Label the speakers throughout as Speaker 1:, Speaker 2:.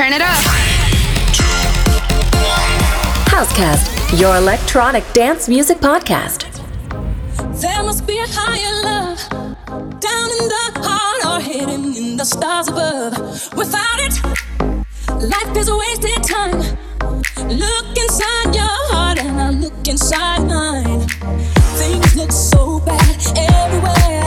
Speaker 1: Turn it up.
Speaker 2: Housecast, your electronic dance music podcast.
Speaker 3: There must be a higher love down in the heart or hidden in the stars above. Without it, life is a wasted time. Look inside your heart and I look inside mine. Things look so bad everywhere.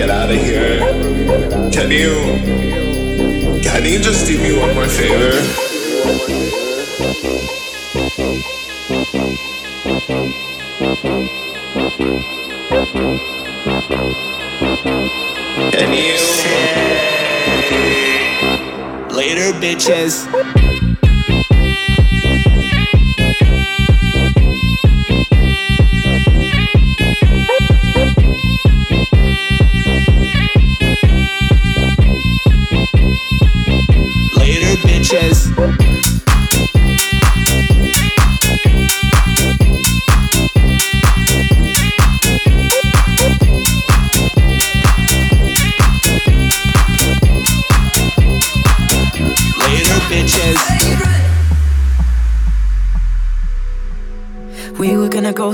Speaker 4: Get out of here, can you can you just do me one more favor? Can you
Speaker 1: Later, bitches.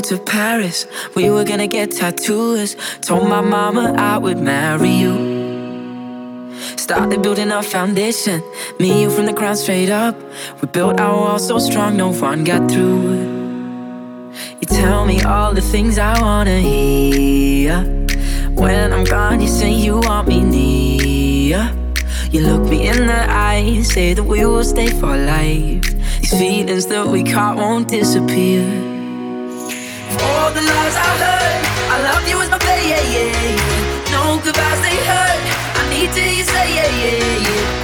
Speaker 5: To Paris. We were gonna get tattoos. Told my mama I would marry you. Started building our foundation. Me you from the ground straight up. We built our wall so strong, no one got through. It. You tell me all the things I wanna hear. When I'm gone, you say you want me near. You look me in the eyes, say that we will stay for life. These feelings that we caught won't disappear. I need to hear you say yeah, yeah, yeah.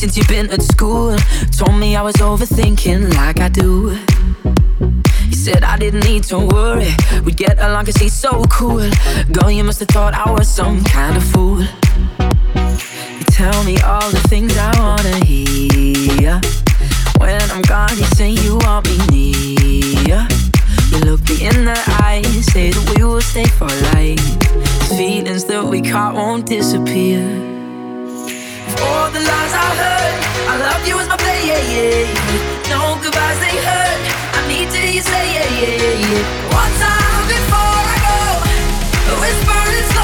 Speaker 5: Since you've been at school. Told me I was overthinking like I do. He said I didn't need to worry. We'd get along cause he's so cool. Girl, you must have thought I was some kind of fool. You tell me all the things I wanna hear. When I'm gone, you say you want me near. You look me in the eyes, say that we will stay for life. Feelings that we caught won't disappear. All the lies I heard, I love you as my baby. No goodbyes they hurt. I need to hear you say yeah, yeah, yeah. One time before I go, whisper is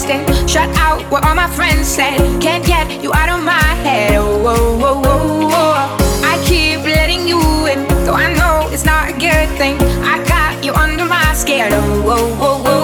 Speaker 6: stay shut out what all my friends said. Can't get you out of my head. Oh, oh, oh, oh, oh. I keep letting you in, though I know it's not a good thing. I got you under my skin. Oh, oh, oh, oh.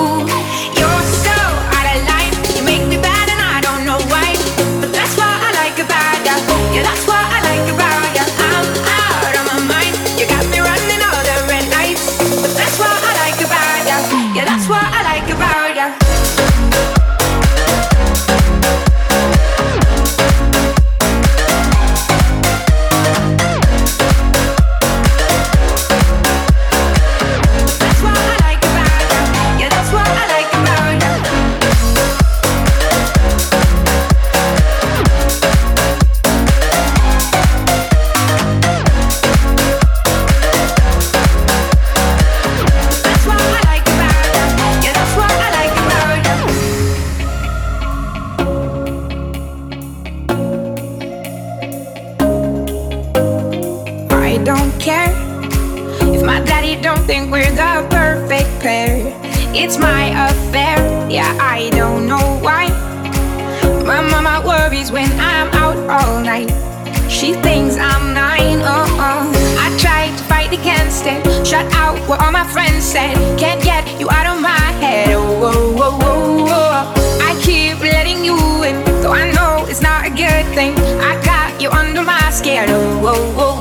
Speaker 6: Where all my friends said. Can't get you out of my head. Oh, oh, oh, oh, oh. I keep letting you in, though I know it's not a good thing. I got you under my skin. Oh, oh, oh.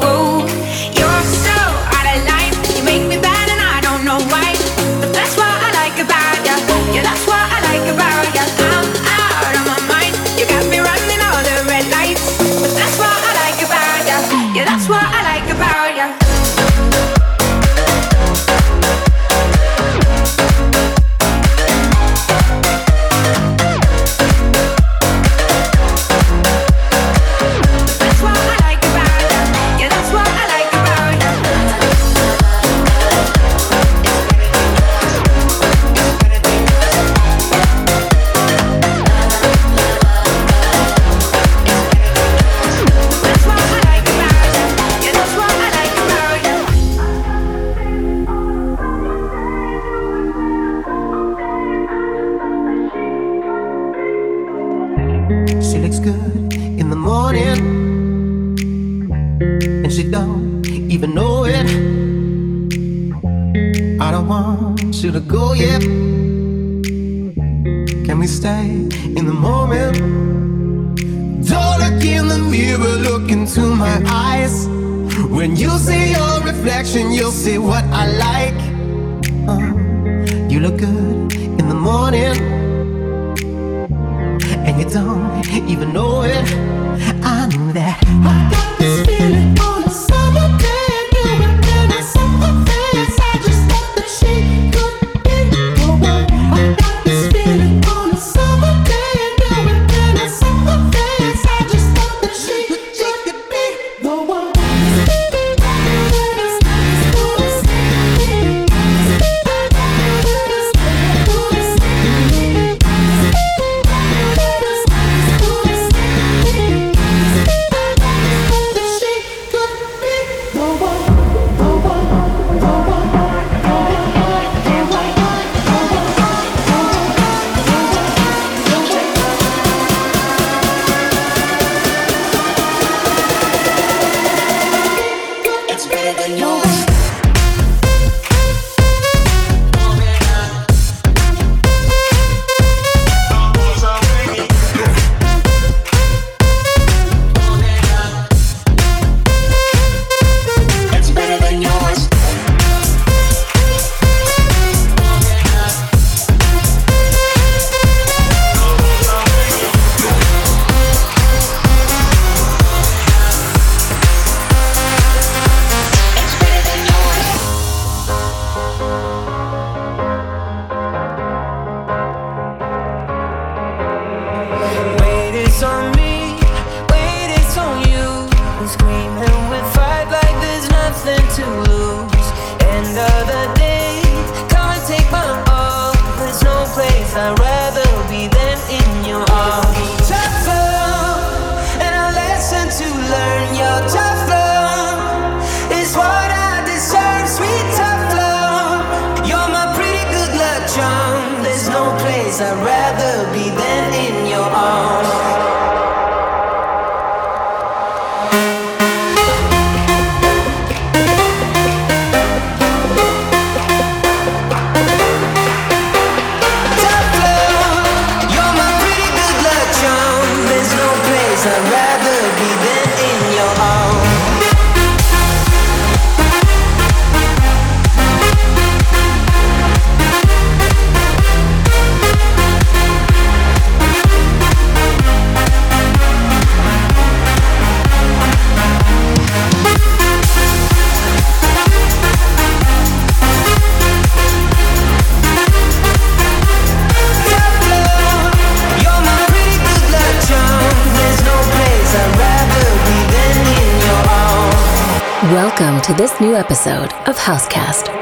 Speaker 2: Episode of Housecast.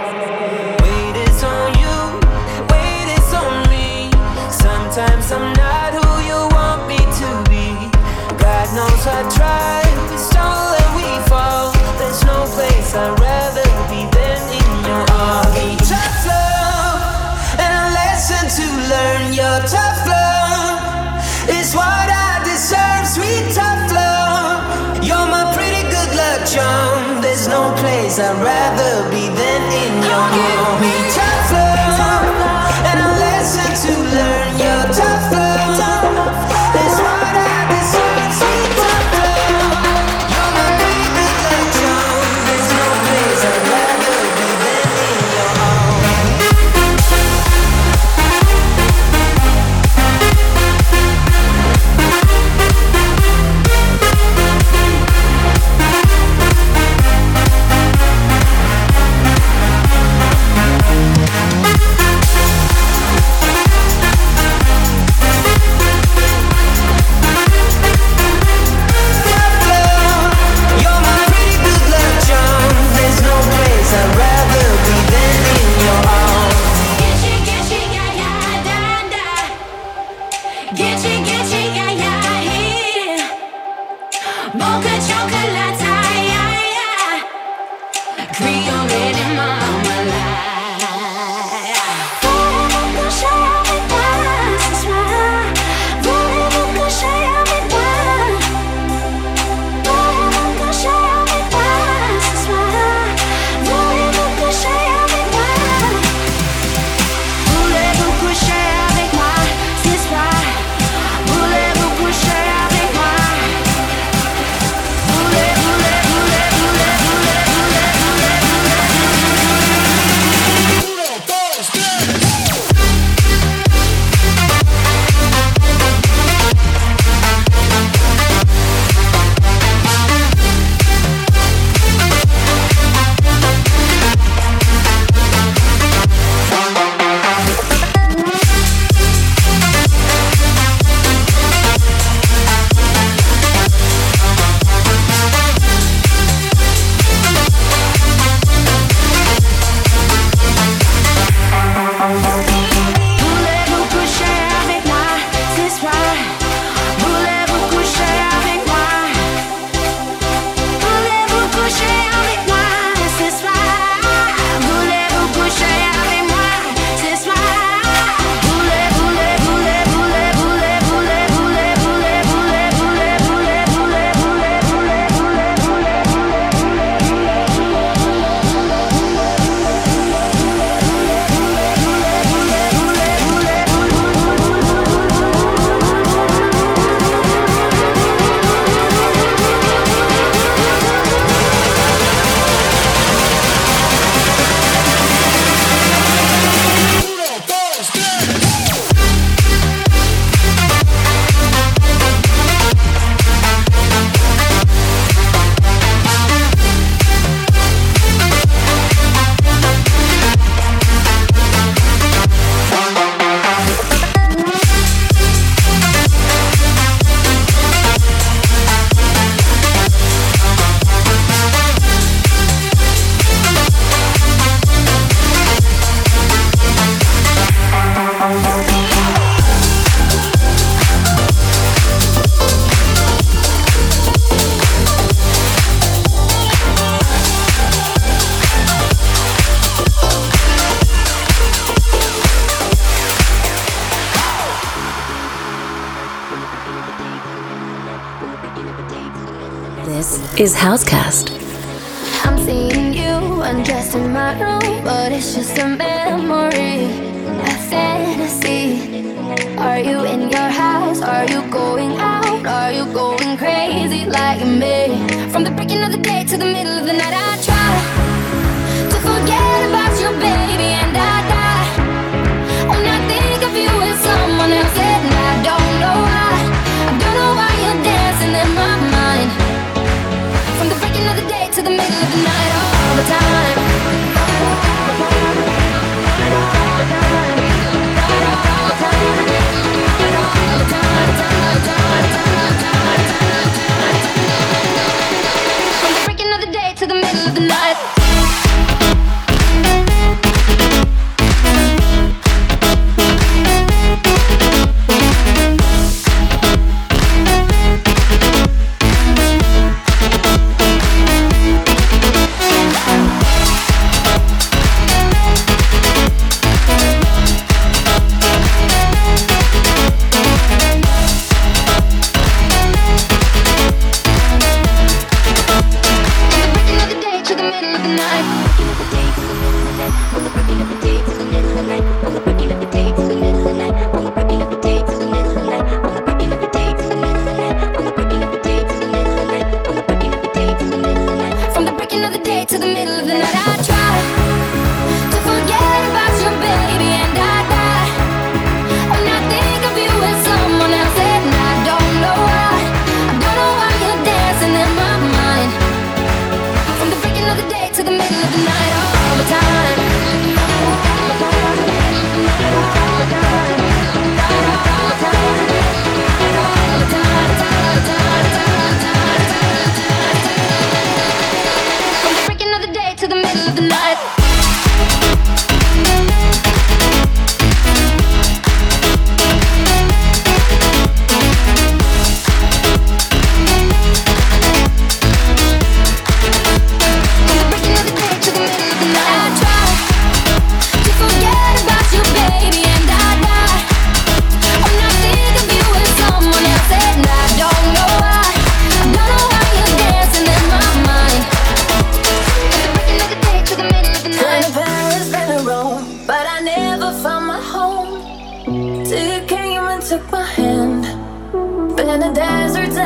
Speaker 7: is Housecast.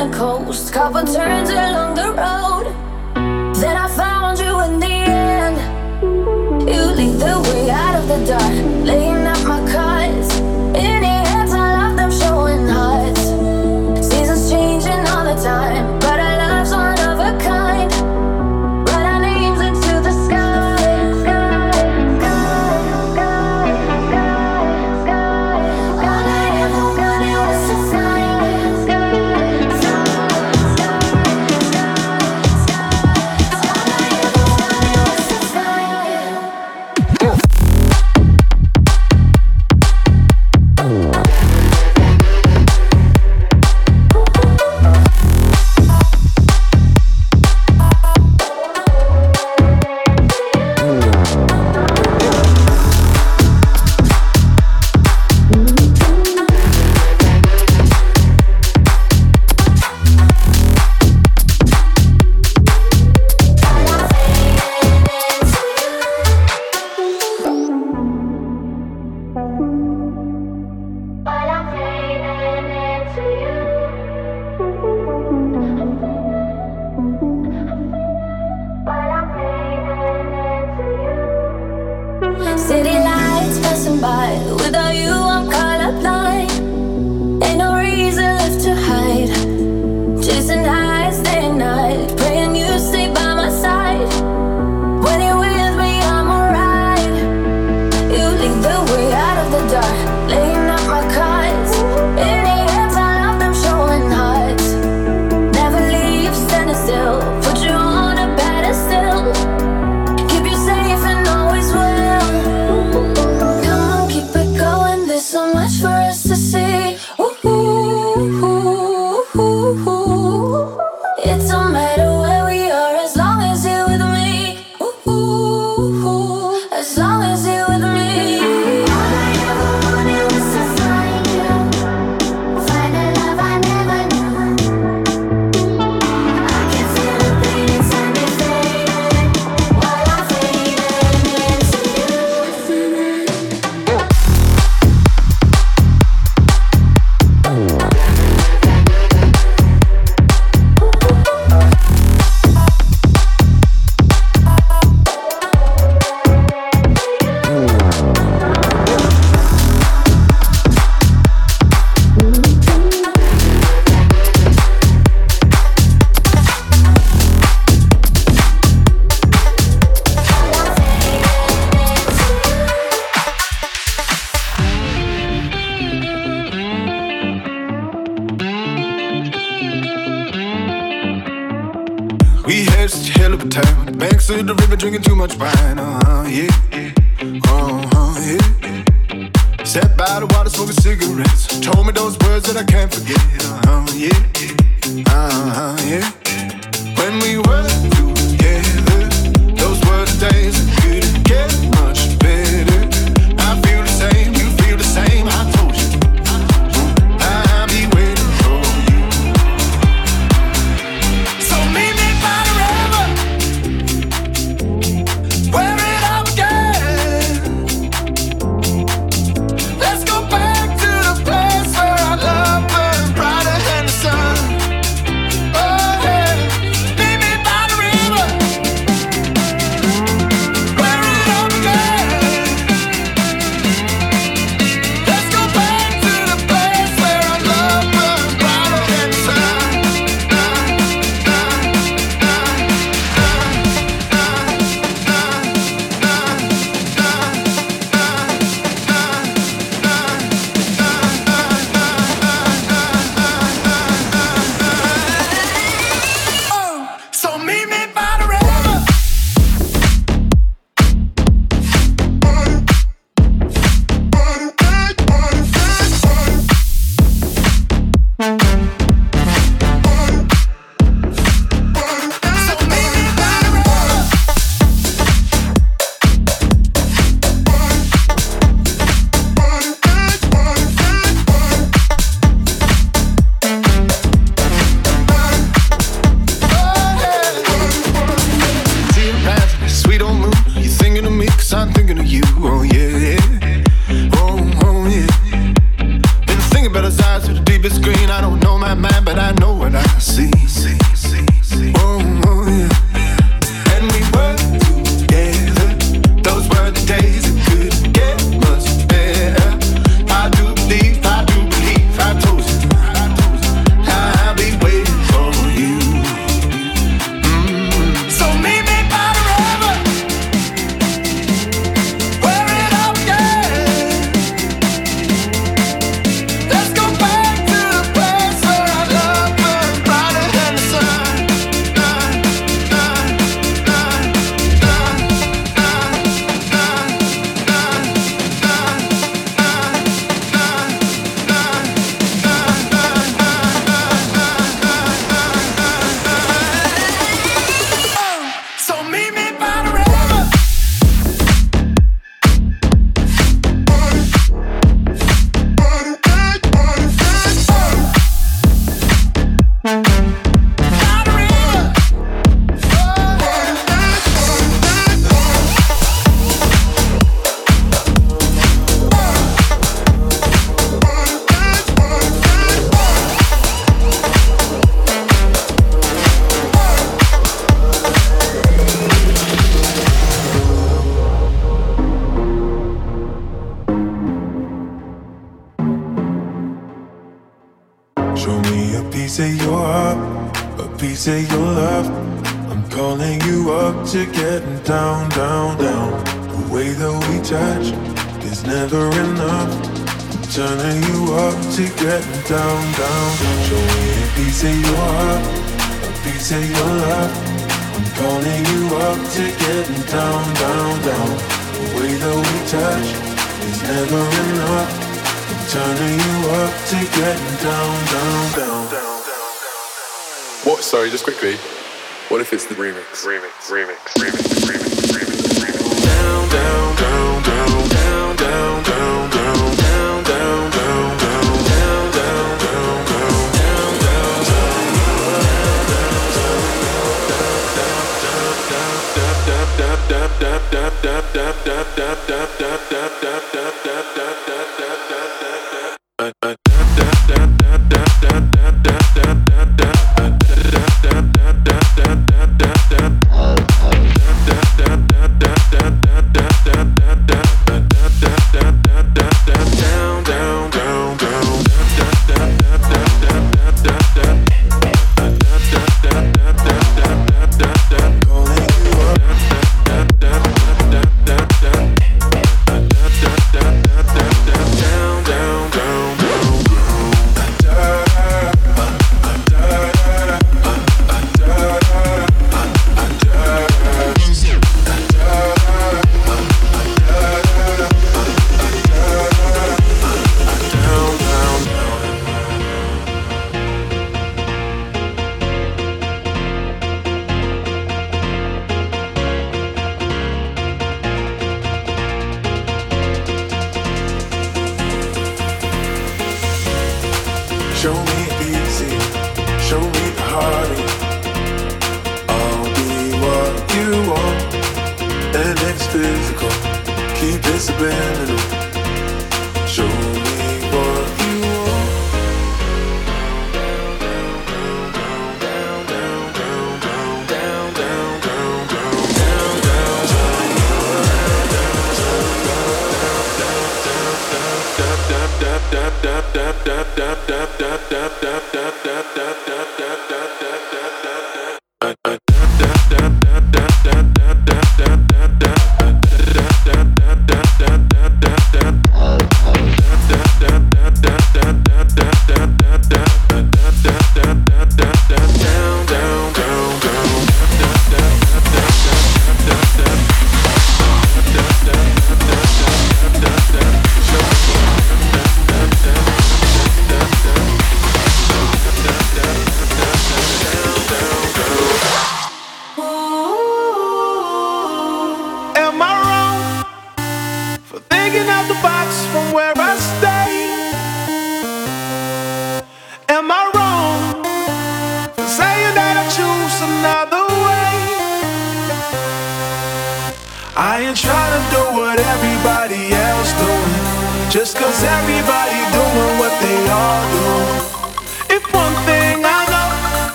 Speaker 8: the
Speaker 9: coast, couple turns along the road. Then I found you in the end. You lead the way out of the dark.
Speaker 10: turning you up to getting down, down, down.
Speaker 11: What? Sorry, just quickly. What if it's the remix? Remix, remix, remix, remix, remix, remix.
Speaker 10: Down, down, down, down, down, down, down, down, down, down, down, down.
Speaker 12: Dap dap dap dap dap dap dap dap dap dap dap dap dap dap dap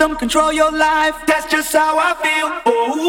Speaker 12: them control your life. That's just how I feel. Oh.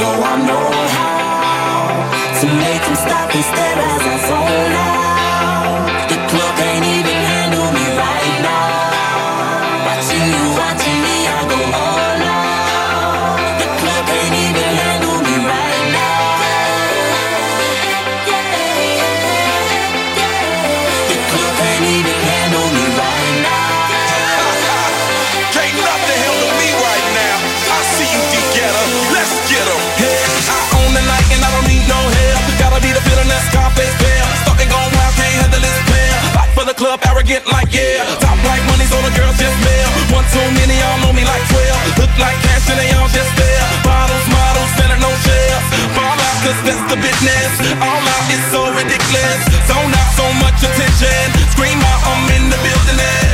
Speaker 7: know I know how to make them stop and stare as I
Speaker 13: arrogant like yeah. Top like money's all the girls just male. One too many, y'all know me like 12. Look like cash and they all just there. Bottles, models, better no shells. Fall out, cause that's the business. All out is so ridiculous. Zone out so much attention. Scream out, I'm in the building.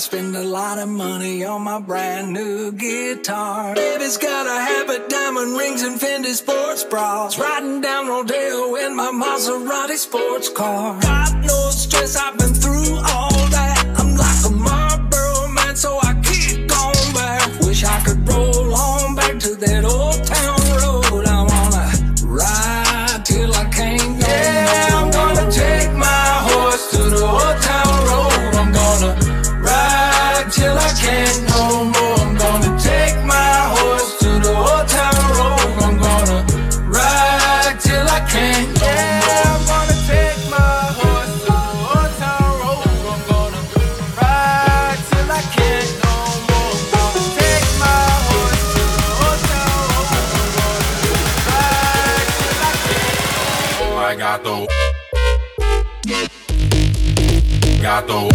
Speaker 14: spend a lot of money on my brand new guitar. Baby's got a habit, diamond rings, and Fendi sports bras. Riding down Rodeo in my Maserati sports car. God no stress I've been through all.
Speaker 15: zapatos.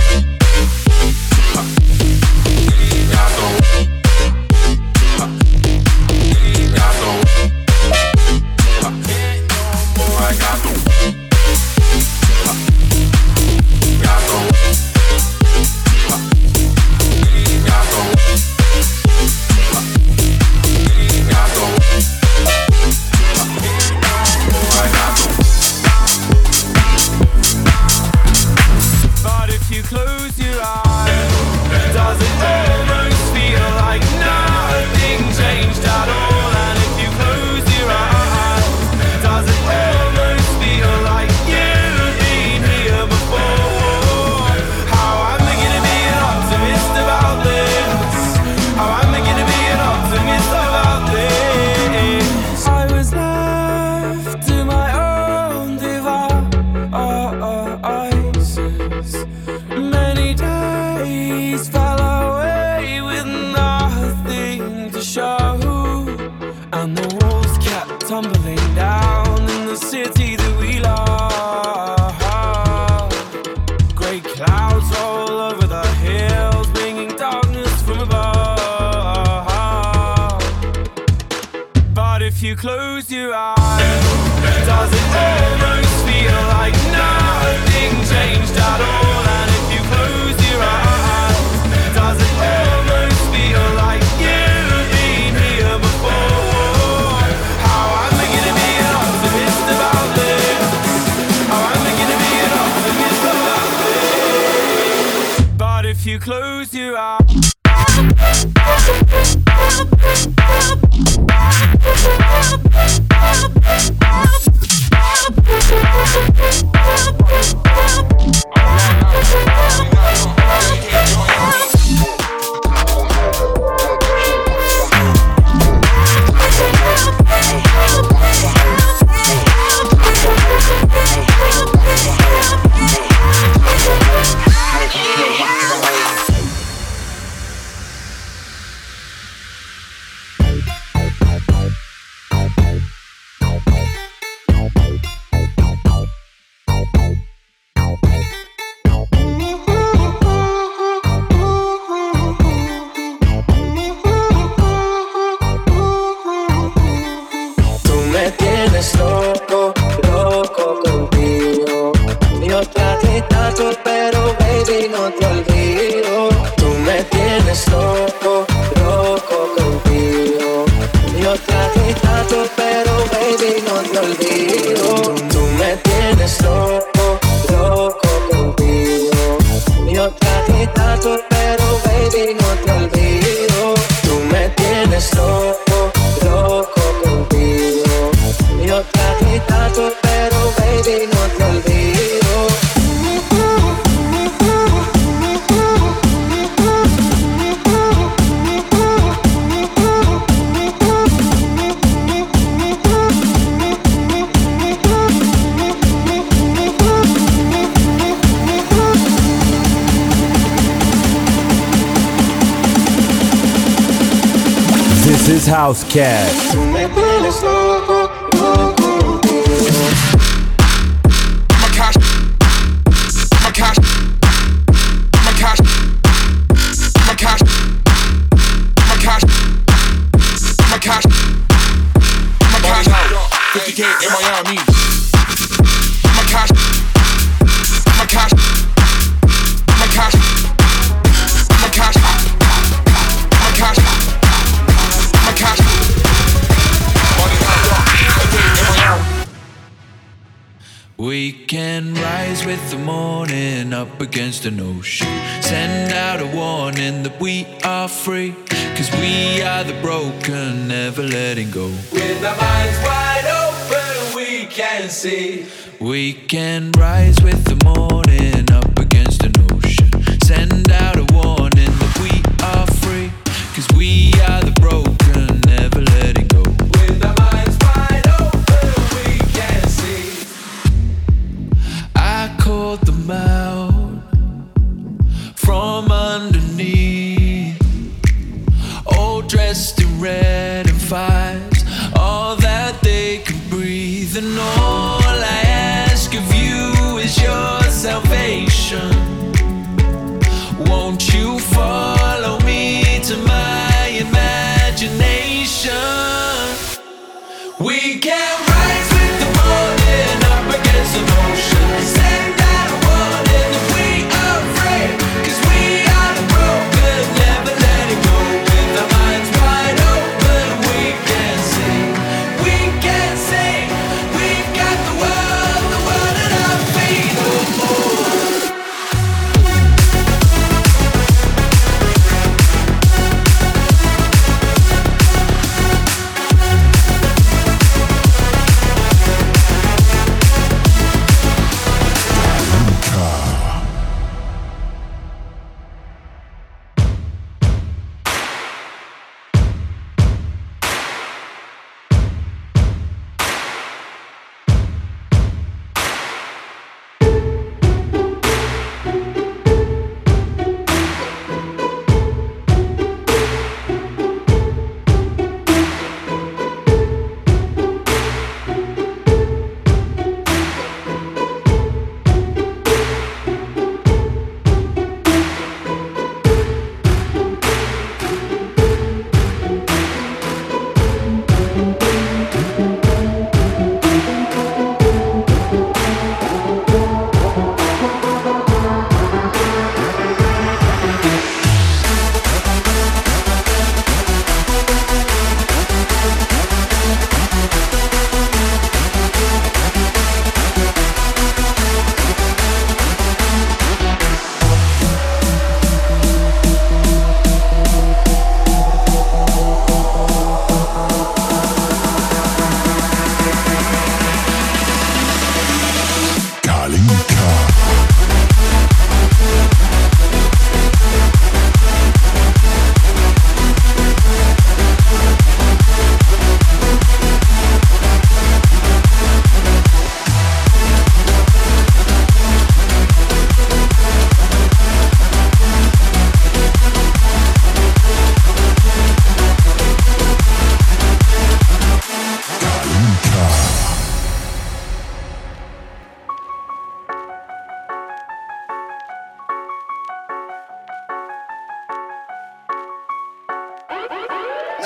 Speaker 15: with the morning up against an ocean. Send out a warning that we are free, cause we are the broken, never letting go.
Speaker 16: With our minds wide open, we can see.
Speaker 15: We can rise with the morning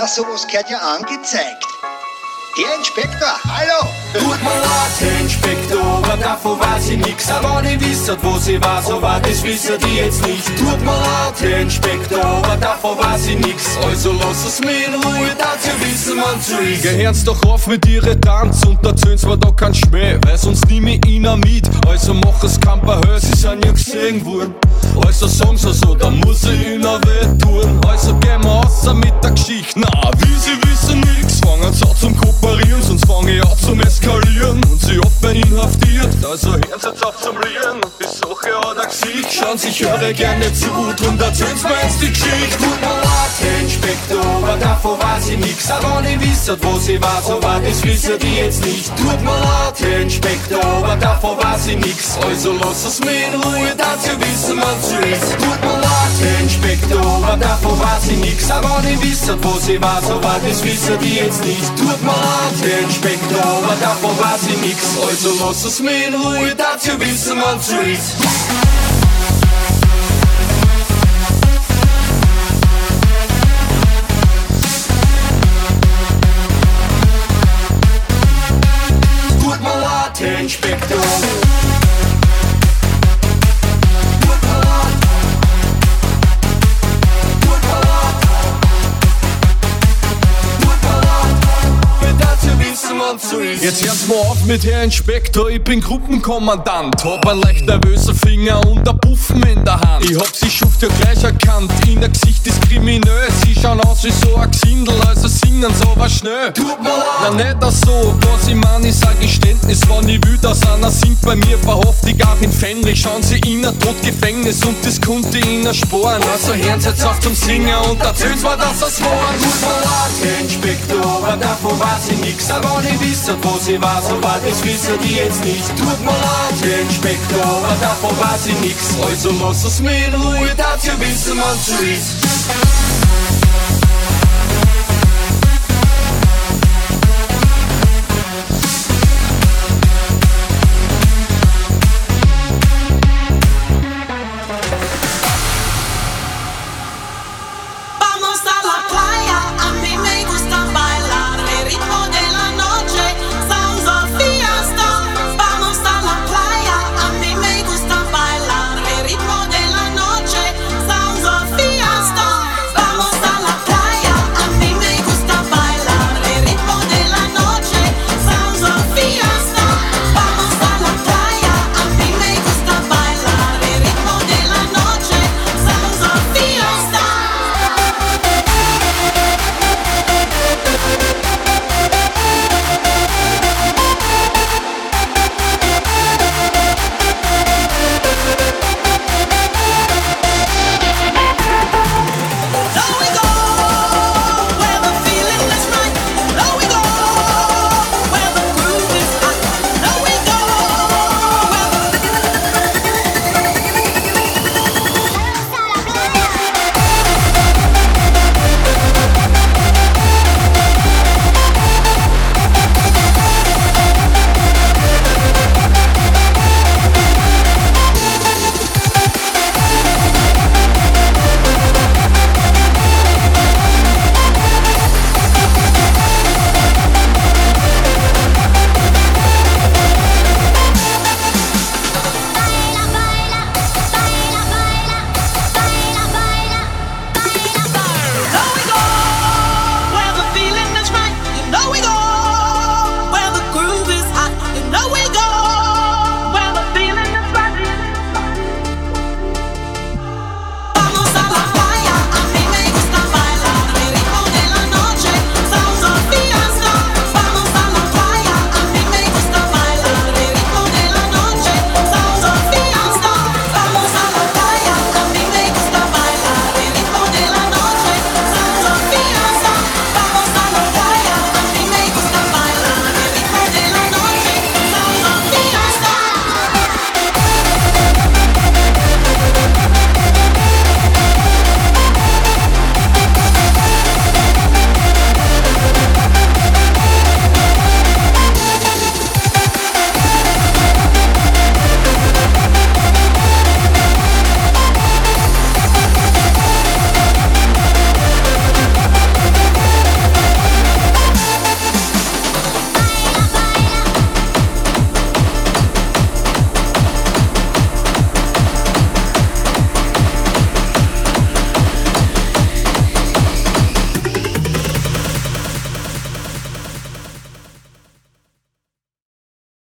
Speaker 17: sowas gehört ja angezeigt. Herr Inspektor, hallo!
Speaker 18: Tut mir leid, Herr Inspektor, aber davon weiß ich nix. Aber ich wisst, wo sie war, so war das wissen die jetzt nicht. Tut mir leid, Herr Inspektor, aber davon weiß ich nix. Also lass es mir in Ruhe, dazu wissen man zu ist.
Speaker 19: Gehören's doch auf mit ihre Tanz und erzählen's mir da kein Schmäh, weil sonst nimm ich ihnen mit. Also mach es kein Verhör, sie sind ja gesehen worden. Also sagen sie so, da muss ich ihnen weh tun. Also gehen wir außer mit der Geschichte. Na, wie sie wissen nix, fangen sie an zum Kooperieren, sonst fange ich an zum Eskalieren. Und sie ab bei inhaftiert, also hören sie jetzt auf zum Rieren. Die Sache hat er Gesicht, schauen sich eure gerne zu, drum erzähl's mir jetzt die Geschichte.
Speaker 18: Tut mir leid, Herr Inspektor, aber davon weiß ich nix. Aber ich wisst, wo sie war, so war das wissen die jetzt nicht. Tut mir leid, Herr Inspektor, aber davon weiß ich nix. Also lass es mir in Ruhe, dazu wissen man mir leid, Herr Inspektor, davon weiß ich nix. Aber ich wisst, wo sie war, so war das wissen die jetzt nicht. Tut mir leid, Inspektor, davon weiß ich nix. Also lass es mir in Ruhe, dazu wissen man zu ist. Inspektor.
Speaker 19: Jetzt hört's mal auf mit Herr Inspektor, ich bin Gruppenkommandant. Hab ein leicht nervöser Finger und ein Puffen in der Hand. Ich hab sie Schuft ja gleich erkannt, in der Gesicht ist kriminell. Sie schauen aus wie so ein Gesindel, also singen so was schnell.
Speaker 18: Tut mir leid.
Speaker 19: Na nicht das so, was ich mein, ist ein Geständnis. Wenn ich will, dass einer singt bei mir, verhaftig auch in Fänglich. Schauen sie in ein Totgefängnis und das konnte ihnen sparen. Also hören sie jetzt auf zum Singen und erzähl's mir, dass es war.
Speaker 18: Tut mir leid, Herr Inspektor, aber davon weiß ich nix. Aber ich wisst, wo sie war, so war das wissen die jetzt nicht. Tut mir leid, Herr Inspektor, aber davon weiß ich nix. Also lass es mir in Ruhe, dazu wissen man zu ist.